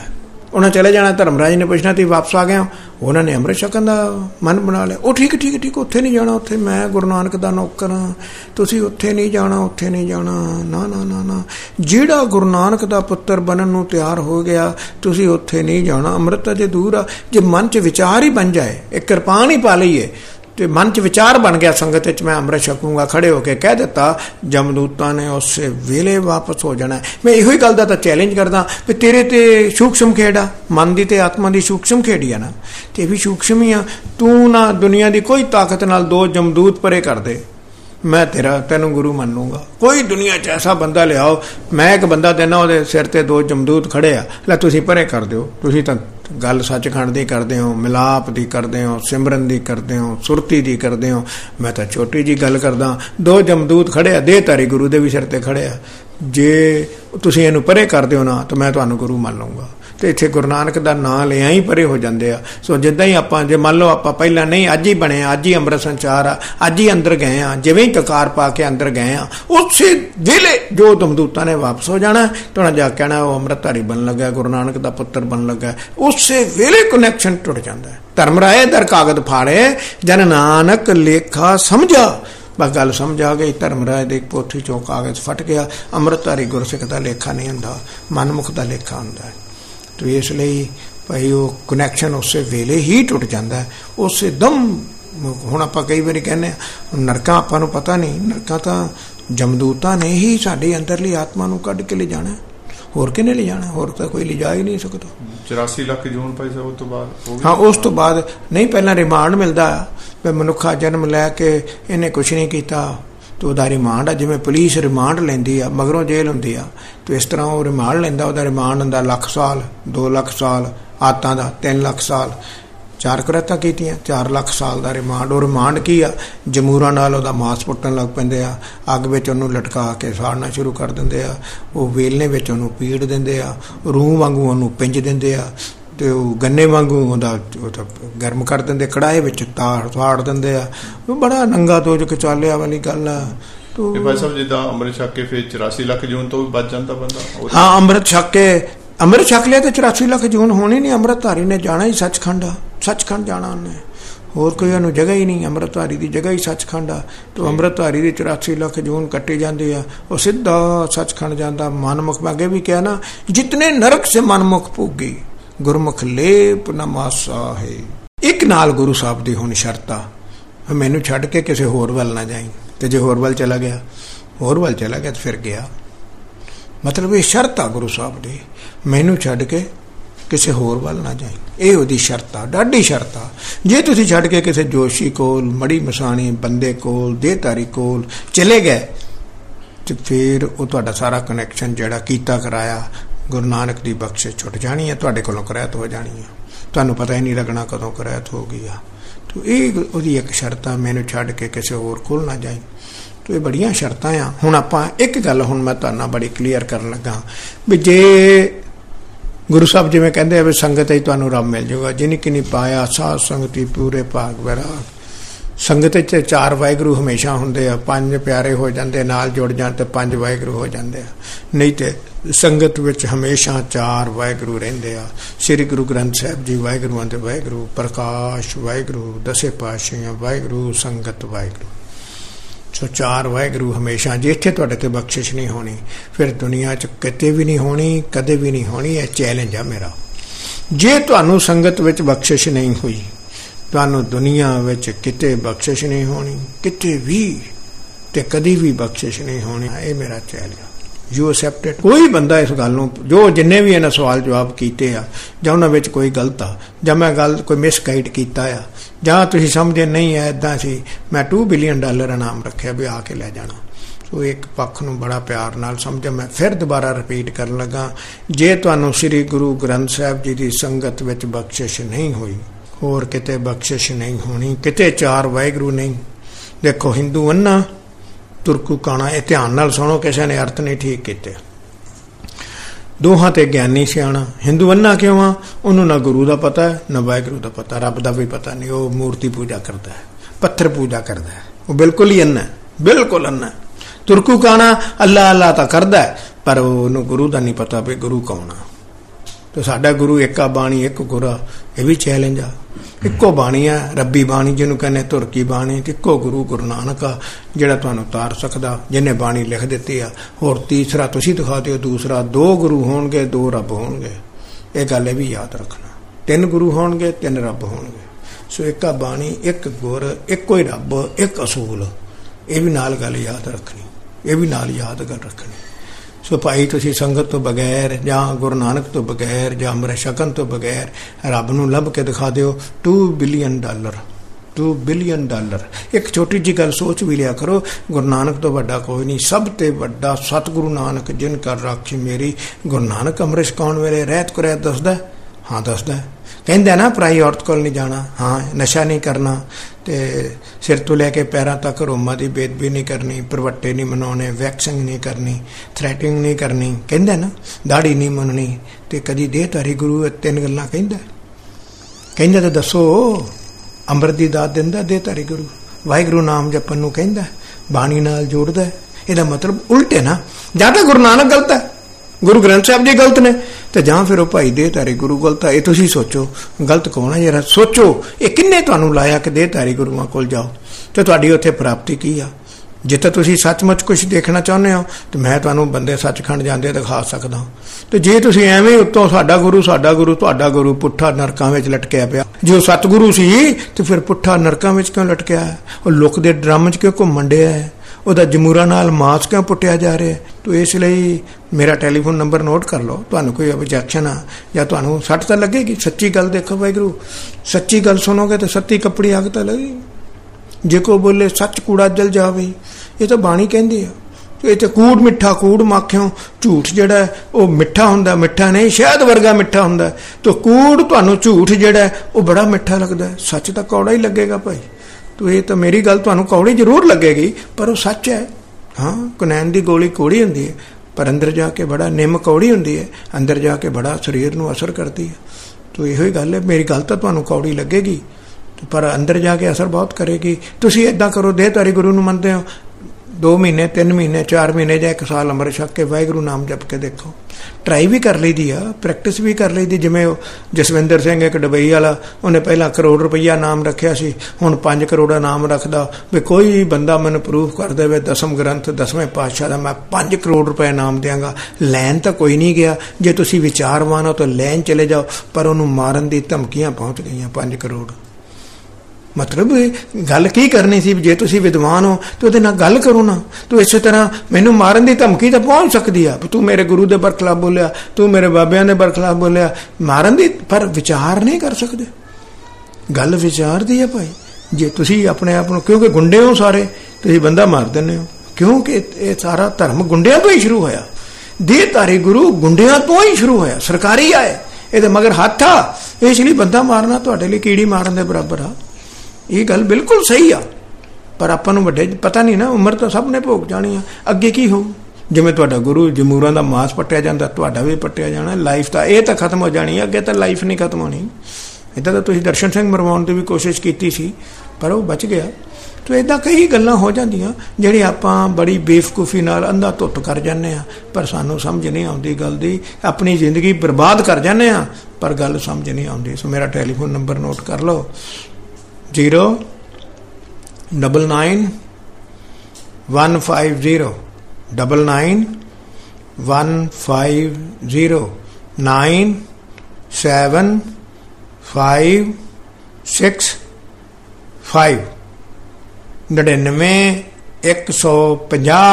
ਉਹਨਾਂ ਚਲੇ ਜਾਣਾ, ਧਰਮਰਾਜ ਨੇ ਪੁੱਛਣਾ ਤੇ ਵਾਪਸ ਆ ਗਿਆ ਉਹਨਾਂ ਨੇ ਅੰਮ੍ਰਿਤ ਛਕਣ ਦਾ ਮਨ ਬਣਾ ਲਿਆ। ਉਹ ਠੀਕ ਠੀਕ ਠੀਕ, ਉੱਥੇ ਨਹੀਂ ਜਾਣਾ, ਉੱਥੇ ਮੈਂ ਗੁਰੂ ਨਾਨਕ ਦਾ ਨੌਕਰ ਹਾਂ। ਤੁਸੀਂ ਉੱਥੇ ਨਹੀਂ ਜਾਣਾ, ਉੱਥੇ ਨਹੀਂ ਜਾਣਾ। ਨਾ ਨਾ ਨਾ ਨਾ। ਜਿਹੜਾ ਗੁਰੂ ਨਾਨਕ ਦਾ ਪੁੱਤਰ ਬਣਨ ਨੂੰ ਤਿਆਰ ਹੋ ਗਿਆ, ਤੁਸੀਂ ਉੱਥੇ ਨਹੀਂ ਜਾਣਾ। ਅੰਮ੍ਰਿਤ ਅਜੇ ਦੂਰ ਆ। ਜੇ ਮਨ 'ਚ ਵਿਚਾਰ ਹੀ ਬਣ ਜਾਏ, ਇੱਕ ਕਿਰਪਾਨ ਹੀ ਪਾ ਲਈਏ ਤੇ ਮਨ 'ਚ ਵਿਚਾਰ ਬਣ ਗਿਆ ਸੰਗਤ ਵਿੱਚ, ਮੈਂ ਅੰਮ੍ਰਿਤ ਛਕੂੰਗਾ, ਖੜੇ ਹੋ ਕੇ ਕਹਿ ਦਿੱਤਾ, ਜਮਦੂਤਾਂ ਨੇ ਉਸੇ ਵੇਲੇ ਵਾਪਸ ਹੋ ਜਾਣਾ ਮੈਂ ਇਹੋ ਹੀ ਗੱਲ ਦਾ ਤਾਂ ਚੈਲੰਜ ਕਰਦਾ ਵੀ ਤੇਰੇ ਤੇ ਸੂਖਸ਼ਮ ਖੇੜਾ ਮਨ ਦੀ ਤੇ ਆਤਮਾ ਦੀ ਸੂਖਸ਼ਮ ਖੇੜੀ ਆ ਨਾ। ਤੇ ਵੀ ਸੂਖਸ਼ਮ ਹੀ ਆ, ਤੂੰ ਨਾ ਦੁਨੀਆ ਦੀ ਕੋਈ ਤਾਕਤ ਨਾਲ ਦੋ ਜਮਦੂਤ ਪਰੇ ਕਰ ਦੇ। ਮੈਂ ਤੇਰਾ, ਤੈਨੂੰ ਗੁਰੂ ਮੰਨੂਗਾ। ਕੋਈ ਦੁਨੀਆ 'ਚ ਐਸਾ ਬੰਦਾ ਲਿਆਓ, ਮੈਂ ਇੱਕ ਬੰਦਾ ਦੇਣਾ, ਉਹਦੇ ਸਿਰ ਤੇ ਦੋ ਜਮਦੂਤ ਖੜੇ ਆ। ਲੈ ਤੁਸੀਂ ਪਰੇ ਕਰ ਦਿਓ, ਤੁਸੀਂ ਤਾਂ ਗੱਲ ਸੱਚਖੰਡ ਦੀ ਕਰਦੇ ਹੋ, ਮਿਲਾਪ ਦੀ ਕਰਦੇ ਹੋ, ਸਿਮਰਨ ਦੀ ਕਰਦੇ ਹੋ, ਸੁਰਤੀ ਦੀ ਕਰਦੇ ਹੋ। ਮੈਂ ਤਾਂ ਛੋਟੀ ਜੀ ਗੱਲ ਕਰਦਾ, ਦੋ ਜਮਦੂਤ ਖੜੇ ਆ ਦੇ ਤਾਰੀ ਗੁਰੂ ਦੇ ਵੀ ਸਿਰ ਤੇ ਖੜੇ ਆ। ਜੇ ਤੁਸੀਂ ਇਹਨੂੰ ਪਰੇ ਕਰਦੇ ਹੋ ਨਾ, ਤਾਂ ਮੈਂ ਤੁਹਾਨੂੰ ਗੁਰੂ ਮੰਨ ਲਵਾਂਗਾ ਤੇ ਇੱਥੇ ਗੁਰੂ ਨਾਨਕ ਦਾ ਨਾਮ ਲਿਆ ਹੀ ਪਰੇ ਹੋ ਜਾਂਦੇ ਆ। ਸੋ ਜਿੱਦਾਂ ਹੀ ਆਪਾਂ, ਜੇ ਮੰਨ ਲਓ ਆਪਾਂ ਪਹਿਲਾਂ ਨਹੀਂ, ਅੱਜ ਹੀ ਬਣੇ ਅੱਜ ਹੀ ਅੰਮ੍ਰਿਤ ਸੰਚਾਰ ਆ, ਅੱਜ ਹੀ ਅੰਦਰ ਗਏ ਆ, ਜਿਵੇਂ ਹੀ ਕਕਾਰ ਪਾ ਕੇ ਅੰਦਰ ਗਏ ਆ, ਉਸੇ ਵੇਲੇ ਜੋ ਦਮਦੂਤਾਂ ਨੇ ਵਾਪਸ ਹੋ ਜਾਣਾ ਤੁਣਾ ਜਾ ਕਹਿਣਾ, ਉਹ ਅੰਮ੍ਰਿਤਧਾਰੀ ਬਣ ਲੱਗਾ, ਗੁਰੂ ਨਾਨਕ ਦਾ ਪੁੱਤਰ ਬਣ ਲੱਗਾ। ਉਸੇ ਵੇਲੇ ਕਨੈਕਸ਼ਨ ਟੁੱਟ ਜਾਂਦਾ ਧਰਮ ਰਾਏ ਦਰ ਕਾਗਜ਼ ਫਾੜੇ, ਜਨ ਨਾਨਕ ਲੇਖਾ ਸਮਝਾ। ਬਸ ਗੱਲ ਸਮਝ ਆ ਗਈ, ਧਰਮ ਰਾਏ ਦੇ ਪੋਥੀ ਚੋਂ ਕਾਗਜ਼ ਫਟ ਗਿਆ, ਅੰਮ੍ਰਿਤਧਾਰੀ ਗੁਰਸਿੱਖ ਦਾ ਲੇਖਾ ਨਹੀਂ ਹੁੰਦਾ, ਮਨਮੁਖ ਦਾ ਲੇਖਾ ਹੁੰਦਾ ਹੈ। ਤੋ ਇਸ ਲਈ ਭਾਈ ਉਹ ਕਨੈਕਸ਼ਨ ਉਸੇ ਵੇਲੇ ਹੀ ਟੁੱਟ ਜਾਂਦਾ ਹੈ। ਉਸੇ ਦਮ ਹੁਣ ਆਪਾਂ ਕਈ ਵਾਰੀ ਕਹਿੰਦੇ ਆ ਨਰਕਾਂ ਆਪਾਂ ਨੂੰ ਪਤਾ ਨਹੀਂ ਨਰਕਾਂ ਤਾਂ ਜਮਦੂਤਾਂ ਨੇ ਹੀ ਸਾਡੇ ਅੰਦਰਲੀ ਆਤਮਾ ਨੂੰ ਕੱਢ ਕੇ ਲੈ ਜਾਣਾ ਹੋਰ ਕਿਨੇ ਲੈ ਜਾਣਾ ਹੋਰ ਤਾਂ ਕੋਈ ਲਿਜਾ ਹੀ ਨਹੀਂ ਸਕਦਾ। 84 ਲੱਖ ਜੂਨ ਭਾਈ ਸਾਹਿਬ ਉਸ ਤੋਂ ਬਾਅਦ ਹਾਂ ਉਸ ਤੋਂ ਬਾਅਦ ਨਹੀਂ ਪਹਿਲਾਂ ਰਿਮਾਂਡ ਮਿਲਦਾ ਮਨੁੱਖਾ ਜਨਮ ਲੈ ਕੇ ਇਹਨੇ ਕੁਝ ਨਹੀਂ ਕੀਤਾ। ਤੇ ਉਹਦਾ ਰਿਮਾਂਡ ਆ, ਜਿਵੇਂ ਪੁਲਿਸ ਰਿਮਾਂਡ ਲੈਂਦੀ ਆ, ਮਗਰੋਂ ਜੇਲ੍ਹ ਹੁੰਦੀ ਆ, ਤੇ ਇਸ ਤਰ੍ਹਾਂ ਉਹ ਰਿਮਾਂਡ ਲੈਂਦਾ, ਉਹਦਾ ਰਿਮਾਂਡ ਹੁੰਦਾ ਲੱਖ ਸਾਲ 2 ਲੱਖ ਸਾਲ, ਆਤਾਂ ਦਾ 3 ਲੱਖ ਸਾਲ। ਚਾਰ ਕਰਾਤਾਂ ਕੀਤੀਆਂ 4 ਲੱਖ ਸਾਲ ਦਾ ਰਿਮਾਂਡ ਉਹ ਰਿਮਾਂਡ ਕੀ ਆ? ਜਮੂਰਾਂ ਨਾਲ ਉਹਦਾ ਮਾਸ ਪੁੱਟਣ ਲੱਗ ਪੈਂਦੇ ਆ, ਅੱਗ ਵਿੱਚ ਉਹਨੂੰ ਲਟਕਾ ਕੇ ਸਾੜਨਾ ਸ਼ੁਰੂ ਕਰ ਦਿੰਦੇ ਆ, ਉਹ ਵੇਲਨੇ ਵਿੱਚ ਉਹਨੂੰ ਪੀੜ ਦਿੰਦੇ ਆ, ਰੂਹ ਵਾਂਗੂ ਉਹਨੂੰ ਪਿੰਜ ਦਿੰਦੇ ਆ ਤੇ ਉਹ ਗੰਨੇ ਵਾਂਗੂ ਉਹਦਾ ਉਹ ਤਾਂ ਗਰਮ ਕਰ ਦਿੰਦੇ ਕੜਾਏ ਵਿੱਚ ਤਾੜ ਤਾੜ ਦਿੰਦੇ ਆ। ਉਹ ਬੜਾ ਨੰਗਾ ਤੋਜ ਕੇ ਚਾਲਿਆ ਵਾਲੀ ਗੱਲ ਆ। ਤੋ ਇਹ ਭਾਈ ਸਾਹਿਬ ਜਿੱਦਾਂ ਅੰਮ੍ਰਿਤ ਛਕ ਕੇ ਫਿਰ 84 ਲੱਖ ਜੂਨ ਤੋਂ ਵੀ ਬਚ ਜਾਂਦਾ ਬੰਦਾ ਹਾਂ ਅੰਮ੍ਰਿਤ ਛਕ ਕੇ ਅੰਮ੍ਰਿਤ ਛਕ ਲਿਆ ਤੇ 84 ਲੱਖ ਜੂਨ ਹੋਣੀ ਨਹੀਂ ਅੰਮ੍ਰਿਤਧਾਰੀ ਨੇ ਜਾਣਾ ਹੀ ਸੱਚਖੰਡ ਆ। ਸੱਚਖੰਡ ਜਾਣਾ ਉਹਨੇ। ਹੋਰ ਕੋਈ ਉਹਨੂੰ ਜਗ੍ਹਾ ਹੀ ਨਹੀਂ ਅੰਮ੍ਰਿਤਧਾਰੀ ਦੀ ਜਗ੍ਹਾ ਹੀ ਸੱਚਖੰਡ ਆ। ਤੇ ਅੰਮ੍ਰਿਤਧਾਰੀ ਦੀ 84 ਲੱਖ ਜੂਨ ਕੱਟੇ ਜਾਂਦੇ ਆ। ਉਹ ਸਿੱਧਾ ਸੱਚਖੰਡ ਜਾਂਦਾ। ਮਨਮੁਖ ਮੈਂ ਅੱਗੇ ਵੀ ਕਿਹਾ ਨਾ ਜਿਤਨੇ ਨਰਕ ਸੇ ਮਨਮੁਖ ਭੋਗੀ ਗੁਰਮੁਖ ਲੇਪ ਨ ਮਾਸਾ ਹੈ। ਇੱਕ ਨਾਲ ਗੁਰੂ ਸਾਹਿਬ ਦੀ ਹੁਣ ਸ਼ਰਤ। ਆ ਮੈਨੂੰ ਛੱਡ ਕੇ ਕਿਸੇ ਹੋਰ ਵੱਲ ਨਾ ਜਾਈਂ। ਤੇ ਜੇ ਹੋਰ ਵੱਲ ਚਲਾ ਗਿਆ, ਹੋਰ ਵੱਲ ਚਲਾ ਗਿਆ ਤੇ ਫਿਰ ਗਿਆ। ਮਤਲਬ ਇਹ ਸ਼ਰਤ ਆ ਗੁਰੂ ਸਾਹਿਬ ਦੀ। ਮੈਨੂੰ ਛੱਡ ਕੇ ਕਿਸੇ ਹੋਰ ਵੱਲ ਨਾ ਜਾਈਂ। ਇਹ ਉਹਦੀ ਸ਼ਰਤ ਆ ਡਾਢੀ ਸ਼ਰਤ। ਆ ਜੇ ਤੁਸੀਂ ਛੱਡ ਕੇ ਕਿਸੇ ਜੋਸ਼ੀ ਕੋਲ, ਮੜੀ ਮਸਾਣੀ, ਬੰਦੇ ਕੋਲ, ਦੇਹਧਾਰੀ ਕੋਲ ਚਲੇ ਗਏ, ਤੇ ਫਿਰ ਉਹ ਤੁਹਾਡਾ ਸਾਰਾ ਕਨੈਕਸ਼ਨ ਜਿਹੜਾ ਕੀਤਾ ਕਰਾਇਆ ਗੁਰੂ ਨਾਨਕ ਦੀ ਬਖਸ਼ਿਸ਼ ਛੁੱਟ ਜਾਣੀ ਹੈ, ਤੁਹਾਡੇ ਕੋਲੋਂ ਕਰਾਇਤ ਹੋ ਜਾਣੀ ਹੈ। ਤੁਹਾਨੂੰ ਪਤਾ ਹੀ ਨਹੀਂ ਲੱਗਣਾ ਕਦੋਂ ਕਰਾਇਤ ਹੋ ਗਈ ਆ। ਤੋ ਇਹ ਉਹਦੀ ਇੱਕ ਸ਼ਰਤ ਆ ਮੈਨੂੰ ਛੱਡ ਕੇ ਕਿਸੇ ਹੋਰ ਕੋਲ ਨਾ ਜਾਈਂ। ਤੋ ਇਹ ਬੜੀਆਂ ਸ਼ਰਤਾਂ ਆ। ਹੁਣ ਆਪਾਂ ਇੱਕ ਗੱਲ ਹੁਣ ਮੈਂ ਤੁਹਾਨੂੰ ਨਾਲ ਬੜੀ ਕਲੀਅਰ ਕਰਨ ਲੱਗਾ। ਵੀ ਜੇ ਗੁਰੂ ਸਾਹਿਬ ਜਿਵੇਂ ਕਹਿੰਦੇ ਆ ਵੀ ਸੰਗਤ ਹੀ ਤੁਹਾਨੂੰ ਰੱਬ ਮਿਲ ਜਾਊਗਾ, ਜਿਨੀ ਕਿ ਨਹੀਂ ਪਾਇਆ ਸਾਧ ਸੰਗਤੀ ਪੂਰੇ ਭਾਗ ਵਿਰਾਗ। ਸੰਗਤ ਵਿੱਚ ਚਾਰ ਵਾਹਿਗੁਰੂ ਹਮੇਸ਼ਾ ਹੁੰਦੇ ਆ, ਪੰਜ ਪਿਆਰੇ ਹੋ ਜਾਂਦੇ, ਨਾਲ ਜੁੜ ਜਾਣ ਤੇ ਪੰਜ ਵਾਹਿਗੁਰੂ ਹੋ ਜਾਂਦੇ ਆ। ਨਹੀਂ ਤੇ ਸੰਗਤ ਵਿੱਚ ਹਮੇਸ਼ਾ ਚਾਰ ਵਾਹਿਗੁਰੂ ਰਹਿੰਦੇ ਆ। ਸ੍ਰੀ ਗੁਰੂ ਗ੍ਰੰਥ ਸਾਹਿਬ ਜੀ ਵਾਹਿਗੁਰੂ ਦੇ ਵਾਹਿਗੁਰੂ, ਪ੍ਰਕਾਸ਼ ਵਾਹਿਗੁਰੂ, ਦਸੇ ਪਾਤਸ਼ਾਹਾਂ ਵਾਹਿਗੁਰੂ, ਸੰਗਤ ਵਾਹਿਗੁਰੂ। ਸੋ ਚਾਰ ਵਾਹਿਗੁਰੂ ਹਮੇਸ਼ਾ, ਜੇ ਇੱਥੇ ਤੁਹਾਡੇ ਤੇ ਬਖਸ਼ਿਸ਼ ਨਹੀਂ ਹੋਣੀ, ਫਿਰ ਦੁਨੀਆ 'ਚ ਕਿਤੇ ਵੀ ਨਹੀਂ ਹੋਣੀ, ਕਦੇ ਵੀ ਨਹੀਂ ਹੋਣੀ, ਇਹ ਚੈਲੰਜ ਆ ਮੇਰਾ। ਜੇ ਤੁਹਾਨੂੰ ਸੰਗਤ ਵਿੱਚ ਬਖਸ਼ਿਸ਼ ਨਹੀਂ ਹੋਈ ਤੁਹਾਨੂੰ ਦੁਨੀਆ ਵਿੱਚ ਕਿਤੇ ਬਖਸ਼ਿਸ਼ ਨਹੀਂ ਹੋਣੀ, ਕਿਤੇ ਵੀ ਤੇ ਕਦੀ ਵੀ ਬਖਸ਼ਿਸ਼ ਨਹੀਂ ਹੋਣੀ। ਇਹ ਮੇਰਾ ਚੈਲੰਜ ਯੂ ਅਸੈਪਟਡ ਕੋਈ ਬੰਦਾ ਇਸ ਗੱਲ ਨੂੰ, ਜੋ ਜਿੰਨੇ ਵੀ ਇਹਨਾਂ ਸਵਾਲ ਜਵਾਬ ਕੀਤੇ ਆ, ਜਾਂ ਉਹਨਾਂ ਵਿੱਚ ਕੋਈ ਗਲਤ ਆ, ਜਾਂ ਮੈਂ ਗੱਲ ਕੋਈ ਮਿਸਗਾਈਡ ਕੀਤਾ ਆ, ਜਾਂ ਤੁਸੀਂ ਸਮਝਦੇ ਨਹੀਂ ਐ ਇਦਾਂ ਸੀ, ਮੈਂ 2 ਬਿਲੀਅਨ ਡਾਲਰ ਇਨਾਮ ਰੱਖਿਆ ਵੀ ਆ ਕੇ ਲੈ ਜਾਣਾ। ਸੋ ਇੱਕ ਪੱਖ ਨੂੰ ਬੜਾ ਪਿਆਰ ਨਾਲ ਸਮਝਿਆ ਮੈਂ ਫਿਰ ਦੁਬਾਰਾ ਰਿਪੀਟ ਕਰਨ ਲੱਗਾ, ਜੇ ਤੁਹਾਨੂੰ ਸ੍ਰੀ ਗੁਰੂ ਗ੍ਰੰਥ ਸਾਹਿਬ ਜੀ ਦੀ ਸੰਗਤ ਵਿੱਚ ਬਖਸ਼ਿਸ਼ ਨਹੀਂ ਹੋਈ ਹੋਰ ਕਿਤੇ ਬਖਸ਼ਿਸ਼ ਨਹੀਂ ਹੋਣੀ, ਕਿਤੇ ਚਾਰ ਵਾਹਿਗੁਰੂ ਨਹੀਂ। ਦੇਖੋ ਹਿੰਦੂ ਅੰਨਾ, ਤੁਰਕੂ ਕਾਣਾ, ਇਹ ਧਿਆਨ ਨਾਲ ਸੁਣੋ, ਕਿਸੇ ਨੇ ਅਰਥ ਨਹੀਂ ਠੀਕ ਕੀਤੇ। ਦੋਹਾਂ ਤੇ ਗਿਆਨੀ ਸਿਆਣਾ। ਹਿੰਦੂ ਅੰਨਾ ਕਿਉਂ ਆ? ਉਹਨੂੰ ਨਾ ਗੁਰੂ ਦਾ ਪਤਾ ਹੈ, ਨਾ ਵਾਹਿਗੁਰੂ ਦਾ ਪਤਾ। ਰੱਬ ਦਾ ਵੀ ਪਤਾ ਨਹੀਂ, ਉਹ ਮੂਰਤੀ ਪੂਜਾ ਕਰਦਾ ਹੈ, ਪੱਥਰ ਪੂਜਾ ਕਰਦਾ ਹੈ। ਉਹ ਬਿਲਕੁਲ ਹੀ ਅੰਨਾ ਬਿਲਕੁਲ ਅੰਨਾ ਤੁਰਕੂ ਕਾਣਾ ਅੱਲਾ ਅੱਲਾ ਤਾਂ ਕਰਦਾ ਪਰ ਉਹਨੂੰ ਗੁਰੂ ਦਾ ਨਹੀਂ ਪਤਾ ਵੀ ਗੁਰੂ ਕੌਣ ਆ। ਤੇ ਸਾਡਾ ਗੁਰੂ ਇੱਕਾ ਬਾਣੀ ਇੱਕ ਗੁਰਾ ਇਹ ਵੀ ਚੈਲੰਜ ਆ। ਇੱਕੋ ਬਾਣੀ ਆ, ਰੱਬੀ ਬਾਣੀ ਜਿਹਨੂੰ ਕਹਿੰਦੇ ਤੁਰਕੀ ਬਾਣੀ, ਤੇ ਇੱਕੋ ਗੁਰੂ ਗੁਰੂ ਨਾਨਕ ਆ, ਜਿਹੜਾ ਤੁਹਾਨੂੰ ਤਾਰ ਸਕਦਾ, ਜਿਹਨੇ ਬਾਣੀ ਲਿਖ ਦਿੱਤੀ ਆ। ਹੋਰ ਤੀਸਰਾ ਤੁਸੀਂ ਦਿਖਾ ਦਿਓ, ਦੂਸਰਾ ਦੋ ਗੁਰੂ ਹੋਣਗੇ, ਦੋ ਰੱਬ ਹੋਣਗੇ। ਇਹ ਗੱਲ ਇਹ ਵੀ ਯਾਦ ਰੱਖਣਾ। ਤਿੰਨ ਗੁਰੂ ਹੋਣਗੇ, ਤਿੰਨ ਰੱਬ ਹੋਣਗੇ। ਸੋ ਇੱਕਾ ਬਾਣੀ, ਇੱਕ ਗੁਰ, ਇੱਕੋ ਹੀ ਰੱਬ, ਇੱਕ ਅਸੂਲ। ਇਹ ਵੀ ਨਾਲ ਗੱਲ ਯਾਦ ਰੱਖਣੀ। ਇਹ ਵੀ ਨਾਲ ਯਾਦ ਗੱਲ ਰੱਖਣੀ। ਸੋ ਭਾਈ ਤੁਸੀਂ ਸੰਗਤ ਤੋਂ ਬਗੈਰ ਜਾਂ ਗੁਰੂ ਨਾਨਕ ਤੋਂ ਬਗੈਰ ਜਾਂ ਅਮਰ ਸ਼ਕਨ ਤੋਂ ਬਗੈਰ ਰੱਬ ਨੂੰ ਲੱਭ ਕੇ ਦਿਖਾ ਦਿਓ 2 ਬਿਲੀਅਨ ਡਾਲਰ 2 ਬਿਲੀਅਨ ਡਾਲਰ ਇੱਕ ਛੋਟੀ ਜੀ ਗੱਲ ਸੋਚ ਵੀ ਲਿਆ ਕਰੋ, ਗੁਰੂ ਨਾਨਕ ਤੋਂ ਵੱਡਾ ਕੋਈ ਨਹੀਂ, ਸਭ ਤੇ ਵੱਡਾ ਸਤਿਗੁਰੂ ਨਾਨਕ ਜਿਨ ਕਰ ਰਾਖੀ ਮੇਰੀ, ਗੁਰੂ ਨਾਨਕ ਅੰਮ੍ਰਿਤ ਕੌਣ ਵੇਲੇ ਰਹਿਤ ਕਰਿਆ ਦੱਸਦਾ ਹਾਂ, ਦੱਸਦਾ ਕਹਿੰਦਾ ਨਾ, ਪ੍ਰਾਈ ਔਰਤ ਕੋਲ ਨਹੀਂ ਜਾਣਾ। ਹਾਂ, ਨਸ਼ਾ ਨਹੀਂ ਕਰਨਾ ਤੇ ਸਿਰ ਤੋਂ ਲੈ ਕੇ ਪੈਰਾਂ ਤੱਕ ਰੋਮਾ ਦੀ ਬੇਦਬੀ ਨਹੀਂ ਕਰਨੀ, ਪਰਵੱਟੇ ਨਹੀਂ ਮਨਾਉਣੇ, ਵੈਕਸਿੰਗ ਨਹੀਂ ਕਰਨੀ ਥ੍ਰੈਟਿੰਗ ਨਹੀਂ ਕਰਨੀ। ਕਹਿੰਦਾ ਨਾ, ਦਾੜੀ ਨਹੀਂ ਮੰਨਣੀ ਤੇ ਕਦੀ ਦੇਹ ਧਾਰੀ ਗੁਰੂ ਤਿੰਨ ਗੱਲਾਂ ਕਹਿੰਦਾ। ਕਹਿੰਦਾ ਤਾਂ ਦੱਸੋ, ਅੰਮ੍ਰਿਤ ਦੀ ਦਾਤ ਦਿੰਦਾ ਦੇਹ ਧਾਰੀ ਗੁਰੂ। ਵਾਹਿਗੁਰੂ ਨਾਮ ਜਪਣ ਨੂੰ ਕਹਿੰਦਾ, ਬਾਣੀ ਨਾਲ ਜੋੜਦਾ ਇਹਦਾ ਮਤਲਬ ਉਲਟੇ ਨਾ। ਜਾਂ ਤਾਂ ਗੁਰੂ ਨਾਨਕ ਗਲਤ ਹੈ। ਗੁਰੂ ਗ੍ਰੰਥ ਸਾਹਿਬ ਜੀ ਗਲਤ ਨੇ। ਤੇ ਜਾਂ ਫਿਰ ਉਹ ਭਾਈ ਦੇ ਤਾਰੇ ਗੁਰੂ ਗਲਤ ਹੈ ਇਹ ਤੁਸੀਂ ਸੋਚੋ। ਗਲਤ ਕੌਣ ਹੈ ਜਰਾ ਸੋਚੋ, ਇਹ ਕਿੰਨੇ ਤੁਹਾਨੂੰ ਲਾਇਆ ਕਿ ਦੇ ਤਾਰੇ ਗੁਰੂਆਂ ਕੋਲ ਜਾਓ? ਤੇ ਤੁਹਾਡੀ ਉੱਥੇ ਪ੍ਰਾਪਤੀ ਕੀ ਆ? ਜਿੱਥੇ ਤੁਸੀਂ ਸੱਚਮੁੱਚ ਕੁਝ ਦੇਖਣਾ ਚਾਹੁੰਦੇ ਹੋ, ਤੇ ਮੈਂ ਤੁਹਾਨੂੰ ਬੰਦੇ ਸੱਚਖੰਡ ਜਾਂਦੇ ਦਿਖਾ ਸਕਦਾ ਤੇ ਜੇ ਤੁਸੀਂ ਐਵੇਂ ਉੱਤੋਂ ਸਾਡਾ ਗੁਰੂ ਸਾਡਾ ਗੁਰੂ, ਤੁਹਾਡਾ ਗੁਰੂ ਪੁੱਠਾ ਨਰਕਾਂ ਵਿੱਚ ਲਟਕਿਆ ਪਿਆ। ਜੋ ਸਤਿਗੁਰੂ ਸੀ, ਤੇ ਫਿਰ ਪੁੱਠਾ ਨਰਕਾਂ ਵਿੱਚ ਕਿਉਂ ਲਟਕਿਆ? ਉਹ ਲੁਕ ਦੇ ਡਰਮ 'ਚ ਕਿਉਂ ਘੁੰਮਣ ਡਿਆ ਹੈ? ਉਹਦਾ ਜਮੂਰਾ ਨਾਲ ਮਾਸ ਕਿਉਂ ਪੁੱਟਿਆ ਜਾ ਰਿਹਾ ਤੋ ਇਸ ਲਈ ਮੇਰਾ ਟੈਲੀਫੋਨ ਨੰਬਰ ਨੋਟ ਕਰ ਲਓ। ਤੁਹਾਨੂੰ ਕੋਈ ਆਬਜੈਕਸ਼ਨ ਆ ਜਾਂ ਤੁਹਾਨੂੰ ਸੱਟ ਤਾਂ ਲੱਗੇਗੀ? ਸੱਚੀ ਗੱਲ ਦੇਖੋ ਵਾਹਿਗੁਰੂ। ਸੱਚੀ ਗੱਲ ਸੁਣੋਗੇ ਤਾਂ ਸੱਤੀ ਕੱਪੜੀ ਅੱਗ ਤਾਂ ਲੱਗੀ। ਜੇ ਕੋ ਬੋਲੇ ਸੱਚ ਕੂੜਾ ਜਲ ਜਾਵੇ, ਇਹ ਤਾਂ ਬਾਣੀ ਕਹਿੰਦੀ ਆ। ਇਹ ਤੇ ਕੂੜ ਮਿੱਠਾ ਕੂੜ ਮਾਖਿਓ। ਝੂਠ ਜਿਹੜਾ ਉਹ ਮਿੱਠਾ ਹੁੰਦਾ, ਮਿੱਠਾ ਨਹੀਂ ਸ਼ਾਇਦ ਵਰਗਾ ਮਿੱਠਾ ਹੁੰਦਾ। ਤੋ ਕੂੜ ਤੁਹਾਨੂੰ ਝੂਠ ਜਿਹੜਾ ਉਹ ਬੜਾ ਮਿੱਠਾ ਲੱਗਦਾ ਸੱਚ ਤਾਂ ਕੌੜਾ ਹੀ ਲੱਗੇਗਾ ਭਾਈ। ਤੋ ਇਹ ਤਾਂ ਮੇਰੀ ਗੱਲ ਤੁਹਾਨੂੰ ਕੌੜੀ ਜ਼ਰੂਰ ਲੱਗੇਗੀ, ਪਰ ਉਹ ਸੱਚ ਹੈ। ਹਾਂ, ਕੁਨੈਨ ਦੀ ਗੋਲੀ ਕੋੜੀ ਹੁੰਦੀ ਹੈ, ਪਰ ਅੰਦਰ ਜਾ ਕੇ ਬੜਾ ਨਿੰਮ ਕੌੜੀ ਹੁੰਦੀ ਹੈ, ਅੰਦਰ ਜਾ ਕੇ ਬੜਾ ਸਰੀਰ ਨੂੰ ਅਸਰ ਕਰਦੀ ਹੈ। ਤੋ ਇਹੋ ਹੀ ਗੱਲ ਹੈ, ਮੇਰੀ ਗੱਲ ਤਾਂ ਤੁਹਾਨੂੰ ਕੌੜੀ ਲੱਗੇਗੀ, ਪਰ ਅੰਦਰ ਜਾ ਕੇ ਅਸਰ ਬਹੁਤ ਕਰੇਗੀ। ਤੁਸੀਂ ਇਦਾਂ ਕਰੋ ਦੇ ਤਾਰੀ ਗੁਰੂ ਨੂੰ ਮੰਨਦੇ ਹੋ 2 ਮਹੀਨੇ 3 ਮਹੀਨੇ 4 ਮਹੀਨੇ ਜਾਂ 1 ਸਾਲ ਅੰਮ੍ਰਿਤ ਛਕ ਕੇ ਵਾਹਿਗੁਰੂ ਨਾਮ ਜਪ ਕੇ ਦੇਖੋ। ਟਰਾਈ ਵੀ ਕਰ ਲਈਦੀ ਆ ਪ੍ਰੈਕਟਿਸ ਵੀ ਕਰ ਲਈਦੀ। ਜਿਵੇਂ ਜਸਵਿੰਦਰ ਸਿੰਘ ਇੱਕ ਡਬਈ ਵਾਲਾ, ਉਹਨੇ ਪਹਿਲਾਂ ਕਰੋੜ ਰੁਪਈਆ ਨਾਮ ਰੱਖਿਆ ਸੀ, ਹੁਣ 5 ਕਰੋੜਾ ਨਾਮ ਰੱਖਦਾ। ਵੀ ਕੋਈ ਬੰਦਾ ਮੈਨੂੰ ਪ੍ਰੂਫ ਕਰ ਦੇਵੇ, ਦਸਮ ਗ੍ਰੰਥ, ਦਸਵੇਂ ਪਾਤਸ਼ਾਹ ਦਾ, ਮੈਂ 5 ਕਰੋੜ ਰੁਪਏ ਨਾਮ ਦਿਆਂਗਾ। ਲੈਣ ਤਾਂ ਕੋਈ ਨਹੀਂ ਗਿਆ। ਜੇ ਤੁਸੀਂ ਵਿਚਾਰਵਾਨ ਹੋ ਤਾਂ ਲੈਣ ਚਲੇ ਜਾਓ, ਪਰ ਉਹਨੂੰ ਮਾਰਨ ਦੀ ਧਮਕੀਆਂ ਪਹੁੰਚ ਗਈਆਂ 5 ਕਰੋੜ। ਮਤਲਬ ਗੱਲ ਕੀ ਕਰਨੀ ਸੀ ਜੇ ਤੁਸੀਂ ਵਿਦਵਾਨ ਹੋ, ਤੇ ਉਹਦੇ ਨਾਲ ਗੱਲ ਕਰੋ ਨਾ। ਤੂੰ ਇਸੇ ਤਰ੍ਹਾਂ ਮੈਨੂੰ ਮਾਰਨ ਦੀ ਧਮਕੀ ਤਾਂ ਪਹੁੰਚ ਸਕਦੀ ਆ। ਤੂੰ ਮੇਰੇ ਗੁਰੂ ਦੇ ਬਰਖਲਾਫ ਬੋਲਿਆ, ਤੂੰ ਮੇਰੇ ਬਾਬਿਆਂ ਦੇ ਬਰਖਲਾਫ ਬੋਲਿਆ। ਮਾਰਨ ਦੀ, ਪਰ ਵਿਚਾਰ ਨਹੀਂ ਕਰ ਸਕਦੇ। ਗੱਲ ਵਿਚਾਰ ਦੀ ਆ ਭਾਈ। ਜੇ ਤੁਸੀਂ ਆਪਣੇ ਆਪ ਨੂੰ, ਕਿਉਂਕਿ ਗੁੰਡੇ ਹੋ ਸਾਰੇ, ਤੁਸੀਂ ਬੰਦਾ ਮਾਰ ਦਿੰਦੇ ਹੋ। ਕਿਉਂਕਿ ਇਹ ਸਾਰਾ ਧਰਮ ਗੁੰਡਿਆਂ ਤੋਂ ਹੀ ਸ਼ੁਰੂ ਹੋਇਆ। ਦੇ ਤਾਰੇ ਗੁਰੂ ਗੁੰਡਿਆਂ ਤੋਂ ਹੀ ਸ਼ੁਰੂ ਹੋਇਆ। ਸਰਕਾਰੀ ਆਏ। ਇਹਦੇ ਮਗਰ ਹੱਥ ਆ। ਇਸ ਲਈ ਬੰਦਾ ਮਾਰਨਾ ਤੁਹਾਡੇ ਲਈ ਕੀੜੀ ਮਾਰਨ ਦੇ ਬਰਾਬਰ ਆ। ਇਹ ਗੱਲ ਬਿਲਕੁਲ ਸਹੀ ਆ। ਪਰ ਆਪਾਂ ਨੂੰ ਵੱਡੇ ਪਤਾ ਨਹੀਂ ਨਾ, ਉਮਰ ਤਾਂ ਸਭ ਨੇ ਭੋਗ ਜਾਣੀ ਆ। ਅੱਗੇ ਕੀ ਹੋਊ? ਜਿਵੇਂ ਤੁਹਾਡਾ ਗੁਰੂ ਜਮੂਰਾਂ ਦਾ ਮਾਸ ਪੱਟਿਆ ਜਾਂਦਾ, ਤੁਹਾਡਾ ਵੀ ਪੱਟਿਆ ਜਾਣਾ ਲਾਈਫ ਤਾਂ ਇਹ ਤਾਂ ਖਤਮ ਹੋ ਜਾਣੀ ਅੱਗੇ ਤਾਂ ਲਾਈਫ ਨਹੀਂ ਖਤਮ ਹੋਣੀ। ਇਦਾਂ ਤਾਂ ਤੁਸੀਂ ਦਰਸ਼ਨ ਸਿੰਘ ਮਰਵਾਉਣ ਦੀ ਵੀ ਕੋਸ਼ਿਸ਼ ਕੀਤੀ ਸੀ, ਪਰ ਉਹ ਬਚ ਗਿਆ। ਤੋ ਇਦਾਂ ਕਈ ਗੱਲਾਂ ਹੋ ਜਾਂਦੀਆਂ, ਜਿਹੜੀ ਆਪਾਂ ਬੜੀ ਬੇਵਕੂਫੀ ਨਾਲ ਅੰਧਾ ਧੁੱਤ ਕਰ ਜਾਂਦੇ ਆ, ਪਰ ਸਾਨੂੰ ਸਮਝ ਨਹੀਂ ਆਉਂਦੀ ਗੱਲ ਦੀ। ਆਪਣੀ ਜ਼ਿੰਦਗੀ ਬਰਬਾਦ ਕਰ ਜਾਂਦੇ ਆ, ਪਰ ਗੱਲ ਸਮਝ ਨਹੀਂ ਆਉਂਦੀ। ਸੋ ਮੇਰਾ ਟੈਲੀਫੋਨ ਨੰਬਰ ਨੋਟ ਕਰ ਲਓ। Zero, double nine, one five zero, double nine, one five zero, nine, seven, five, six, five, नड़िनवे, एक सौ पंजा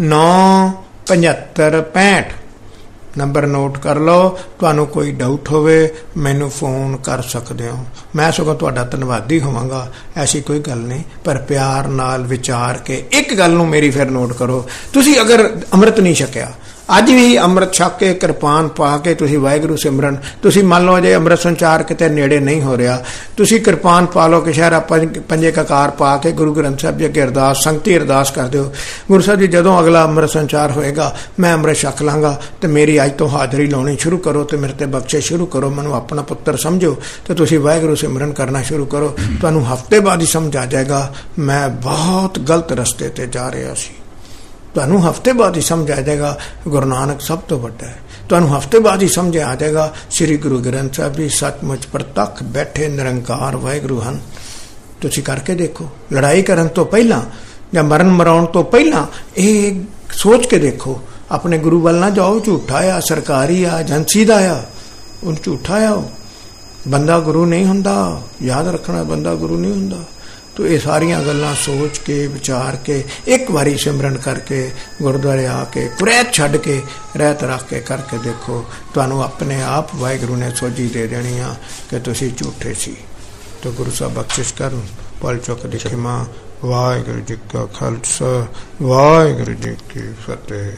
नौ, पचहत्तर, पैंठ। ਨੰਬਰ ਨੋਟ ਕਰ ਲਓ। ਤੁਹਾਨੂੰ ਕੋਈ ਡਾਊਟ ਹੋਵੇ, ਮੈਨੂੰ ਫੋਨ ਕਰ ਸਕਦੇ ਹੋ। ਮੈਂ ਸਗੋਂ ਤੁਹਾਡਾ ਧੰਨਵਾਦੀ ਹੋਵਾਂਗਾ। ਐਸੀ ਕੋਈ ਗੱਲ ਨਹੀਂ। ਪਰ ਪਿਆਰ ਨਾਲ ਵਿਚਾਰ ਕੇ ਇੱਕ ਗੱਲ ਨੂੰ ਮੇਰੀ ਫਿਰ ਨੋਟ ਕਰੋ। ਤੁਸੀਂ ਅਗਰ ਅੰਮ੍ਰਿਤ ਨਹੀਂ ਛਕਿਆ ਅੱਜ ਵੀ ਅੰਮ੍ਰਿਤ ਛਕ ਕੇ ਕਿਰਪਾਨ ਪਾ ਕੇ ਤੁਸੀਂ ਵਾਹਿਗੁਰੂ ਸਿਮਰਨ, ਤੁਸੀਂ ਮੰਨ ਲਓ ਜੇ ਅੰਮ੍ਰਿਤ ਸੰਚਾਰ ਕਿਤੇ ਨੇੜੇ ਨਹੀਂ ਹੋ ਰਿਹਾ, ਤੁਸੀਂ ਕਿਰਪਾਨ ਪਾ ਲਓ ਕਿ ਸ਼ਹਿਰ ਪੰਜੇ ਕਕਾਰ ਪਾ ਕੇ ਗੁਰੂ ਗ੍ਰੰਥ ਸਾਹਿਬ ਜੀ ਅੱਗੇ ਅਰਦਾਸ, ਸੰਗਤੀ ਅਰਦਾਸ ਕਰ ਦਿਓ। ਗੁਰੂ ਸਾਹਿਬ ਜੀ, ਜਦੋਂ ਅਗਲਾ ਅੰਮ੍ਰਿਤ ਸੰਚਾਰ ਹੋਏਗਾ, ਮੈਂ ਅੰਮ੍ਰਿਤ ਛਕ ਲਾਂਗਾ ਤੇ ਮੇਰੀ ਅੱਜ ਤੋਂ ਹਾਜ਼ਰੀ ਲਾਉਣੀ ਸ਼ੁਰੂ ਕਰੋ ਤੇ ਮੇਰੇ ਤੇ ਬਖਸ਼ੇ ਸ਼ੁਰੂ ਕਰੋ, ਮੈਨੂੰ ਆਪਣਾ ਪੁੱਤਰ ਸਮਝੋ ਤੇ ਤੁਸੀਂ ਵਾਹਿਗੁਰੂ ਸਿਮਰਨ ਕਰਨਾ ਸ਼ੁਰੂ ਕਰੋ। ਤੁਹਾਨੂੰ ਹਫ਼ਤੇ ਬਾਅਦ ਹੀ ਸਮਝ ਆ ਜਾਏਗਾ, ਮੈਂ ਬਹੁਤ ਗਲਤ ਰਸਤੇ ਤੇ ਜਾ ਰਿਹਾ ਸੀ। ਤੁਹਾਨੂੰ ਹਫ਼ਤੇ ਬਾਅਦ ਹੀ ਸਮਝ ਆ ਜਾਏਗਾ ਗੁਰੂ ਨਾਨਕ ਸਭ ਤੋਂ ਵੱਡਾ ਹੈ ਤੁਹਾਨੂੰ ਹਫ਼ਤੇ ਬਾਅਦ ਹੀ ਸਮਝ ਆ ਜਾਏਗਾ ਸ੍ਰੀ ਗੁਰੂ ਗ੍ਰੰਥ ਸਾਹਿਬ ਜੀ ਸੱਚਮੁੱਚ ਪ੍ਰਤੱਖ ਬੈਠੇ ਨਿਰੰਕਾਰ ਵਾਹਿਗੁਰੂ ਹਨ ਤੁਸੀਂ ਕਰਕੇ ਦੇਖੋ ਲੜਾਈ ਕਰਨ ਤੋਂ ਪਹਿਲਾਂ ਜਾਂ ਮਰਨ ਮਰਾਉਣ ਤੋਂ ਪਹਿਲਾਂ ਇਹ ਸੋਚ ਕੇ ਦੇਖੋ ਆਪਣੇ ਗੁਰੂ ਵੱਲ ਨਾ ਜਾਓ ਝੂਠਾ ਆ ਸਰਕਾਰੀ ਆ ਏਜੰਸੀ ਦਾ ਆ ਉਹ ਝੂਠਾ ਆ ਬੰਦਾ ਗੁਰੂ ਨਹੀਂ ਹੁੰਦਾ ਯਾਦ ਰੱਖਣਾ ਬੰਦਾ ਗੁਰੂ ਨਹੀਂ ਹੁੰਦਾ ਤੋ ਇਹ ਸਾਰੀਆਂ ਗੱਲਾਂ ਸੋਚ ਕੇ ਵਿਚਾਰ ਕੇ ਇੱਕ ਵਾਰੀ ਸਿਮਰਨ ਕਰਕੇ ਗੁਰਦੁਆਰੇ ਆ ਕੇ ਕੁਰੈਤ ਛੱਡ ਕੇ ਰਹਿਤ ਰੱਖ ਕੇ ਕਰਕੇ ਦੇਖੋ ਤੁਹਾਨੂੰ ਆਪਣੇ ਆਪ ਵਾਹਿਗੁਰੂ ਨੇ ਸੋਝੀ ਦੇ ਦੇਣੀ ਆ ਕਿ ਤੁਸੀਂ ਝੂਠੇ ਸੀ। ਤੋ ਗੁਰੂ ਸਾਹਿਬ ਬਖਸ਼ਿਸ਼ ਕਰਨ ਪਲ ਚੁੱਕ ਦੇਖੇ ਮਾਂ ਵਾਹਿਗੁਰੂ ਜੀ ਕਾ ਖਾਲਸਾ ਵਾਹਿਗੁਰੂ ਜੀ ਕੀ ਫਤਿਹ।